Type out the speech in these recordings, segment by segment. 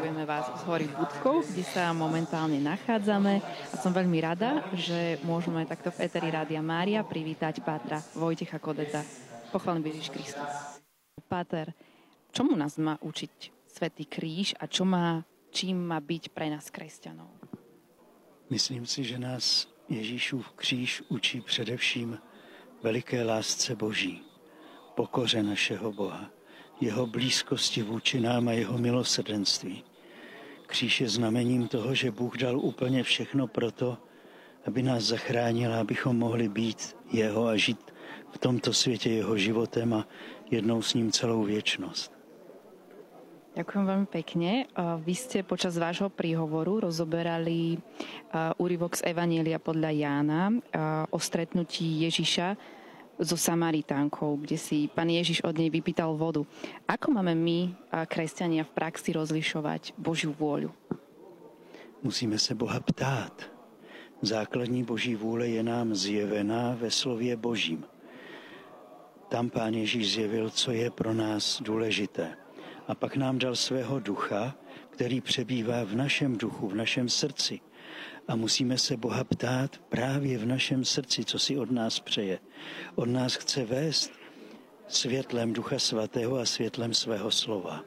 Pozdravujeme vás z hory Budkov, kde sa momentálne nachádzame a som veľmi rada, že môžeme takto v Eteri Rádia Mária privítať Pátra Vojtecha Kodeta. Pochválený Ježiš Kristus. Páter, čomu nás má učiť Svetý kríž a čo má, čím má byť pre nás kresťanov? Myslím si, že nás Ježíšův kříž učí především veliké lásce Boží, pokoře našeho Boha, jeho blízkosti vůči nám a jeho milosrdenství. Kříž je znamením toho, že Bůh dal úplně všechno proto, aby nás zachránil, abychom mohli být jeho a žít v tomto světě jeho životem a jednou s ním celou věčnost. Ďakujem veľmi pekne. Vy ste počas vášho príhovoru rozoberali úryvok z Evanielia podľa Jána o stretnutí Ježiša so Samaritánkou, kde si pán Ježiš od nej vypýtal vodu. Ako máme my, kresťania, v praxi rozlišovať Božiu vôľu? Musíme se Boha ptát. Základní Boží vůle je nám zjevená ve slově Božím. Tam pán Ježíš zjevil, co je pro nás důležité a pak nám dal svého ducha, který přebývá v našem duchu, v našem srdci. A musíme se Boha ptát právě v našem srdci, co si od nás přeje. Od nás chce vést světlem Ducha Svatého a světlem svého slova.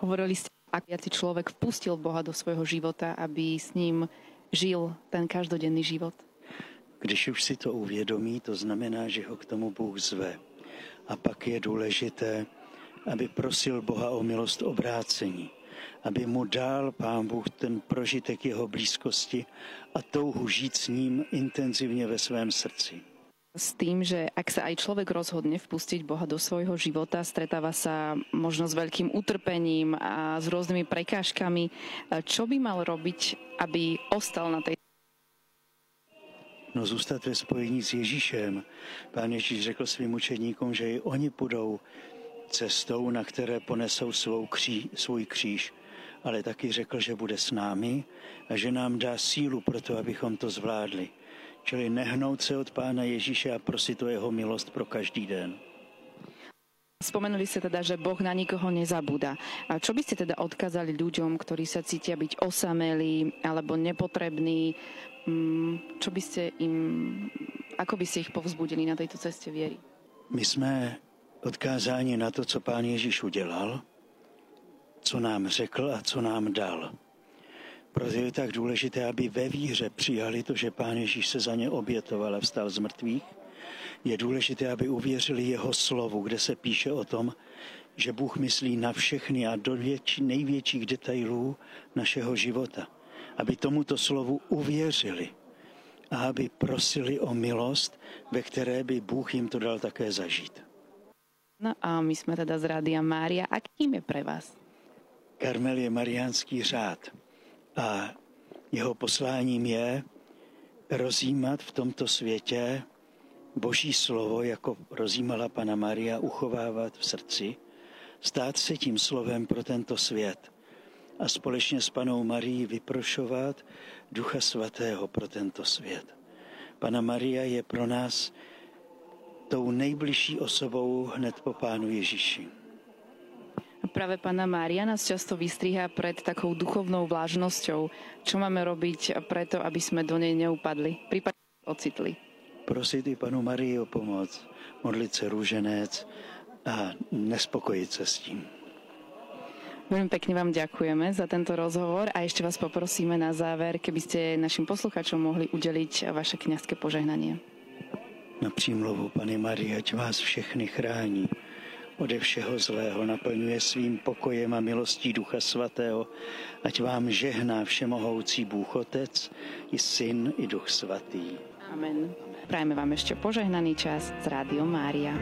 Hovorili ste, ak si človek vpustil Boha do svojho života, aby s ním žil ten každodenný život? Když už si to uvědomí, to znamená, že ho k tomu Bůh zve. A pak je důležité aby prosil Boha o milost obrácení, aby mu dal Pán Bůh ten prožitek jeho blízkosti a touhu žít s ním intenzivně ve svém srdci. S tým, že ak sa aj človek rozhodne vpustiť Boha do svojho života, stretáva sa možno s veľkým utrpením a s rôznymi prekážkami. Čo by mal robiť, aby ostal na tej No zůstat ve spojení s Ježíšem. Pán Ježíš řekl svým učeníkům, že i oni půjdou cestou, na které ponesou svou kří, svůj kříž, ale taky řekl, že bude s námi a že nám dá sílu pro to, abychom to zvládli. Čili nehnout se od Pána Ježíše a prosit o jeho milost pro každý den. Spomenuli ste teda, že Boh na nikoho nezabúda. A čo by ste teda odkázali ľuďom, ktorí sa cítia byť osamelí alebo nepotrební? Mm, čo by ste im, ako by ste ich povzbudili na tejto ceste viery? My jsme odkázání na to, co pán Ježíš udělal, co nám řekl a co nám dal. Proto je tak důležité, aby ve víře přijali to, že pán Ježíš se za ně obětoval a vstal z mrtvých. Je důležité, aby uvěřili jeho slovu, kde se píše o tom, že Bůh myslí na všechny a do větší, největších detailů našeho života. Aby tomuto slovu uvěřili a aby prosili o milost, ve které by Bůh jim to dal také zažít. No a my sme teda z Rádia Mária. A kým je pre vás? Karmel je mariánský řád a jeho posláním je rozjímat v tomto světě Boží slovo, jako rozjímala Pana Maria, uchovávat v srdci, stát se tím slovem pro tento svět a společně s Panou Marií vyprošovat Ducha Svatého pro tento svět. Pana Maria je pro nás tou nejbližší osobou hned po Pánu Ježíši. Práve Pána Mária nás často vystriha pred takou duchovnou vlážnosťou. Čo máme robiť preto, aby sme do nej neupadli, prípadne ocitli? Prosit i panu Marii o pomoc, modlit se rúženec a nespokojit se s tím. Veľmi pekne vám ďakujeme za tento rozhovor a ešte vás poprosíme na záver, keby ste našim posluchačom mohli udeliť vaše kňazské požehnanie na přímluvu Pany Marie, ať vás všechny chrání ode všeho zlého, naplňuje svým pokojem a milostí Ducha Svatého, ať vám žehná všemohoucí Bůh Otec, i Syn, i Duch Svatý. Amen. Prajeme vám ešte požehnaný čas z Rádio Mária.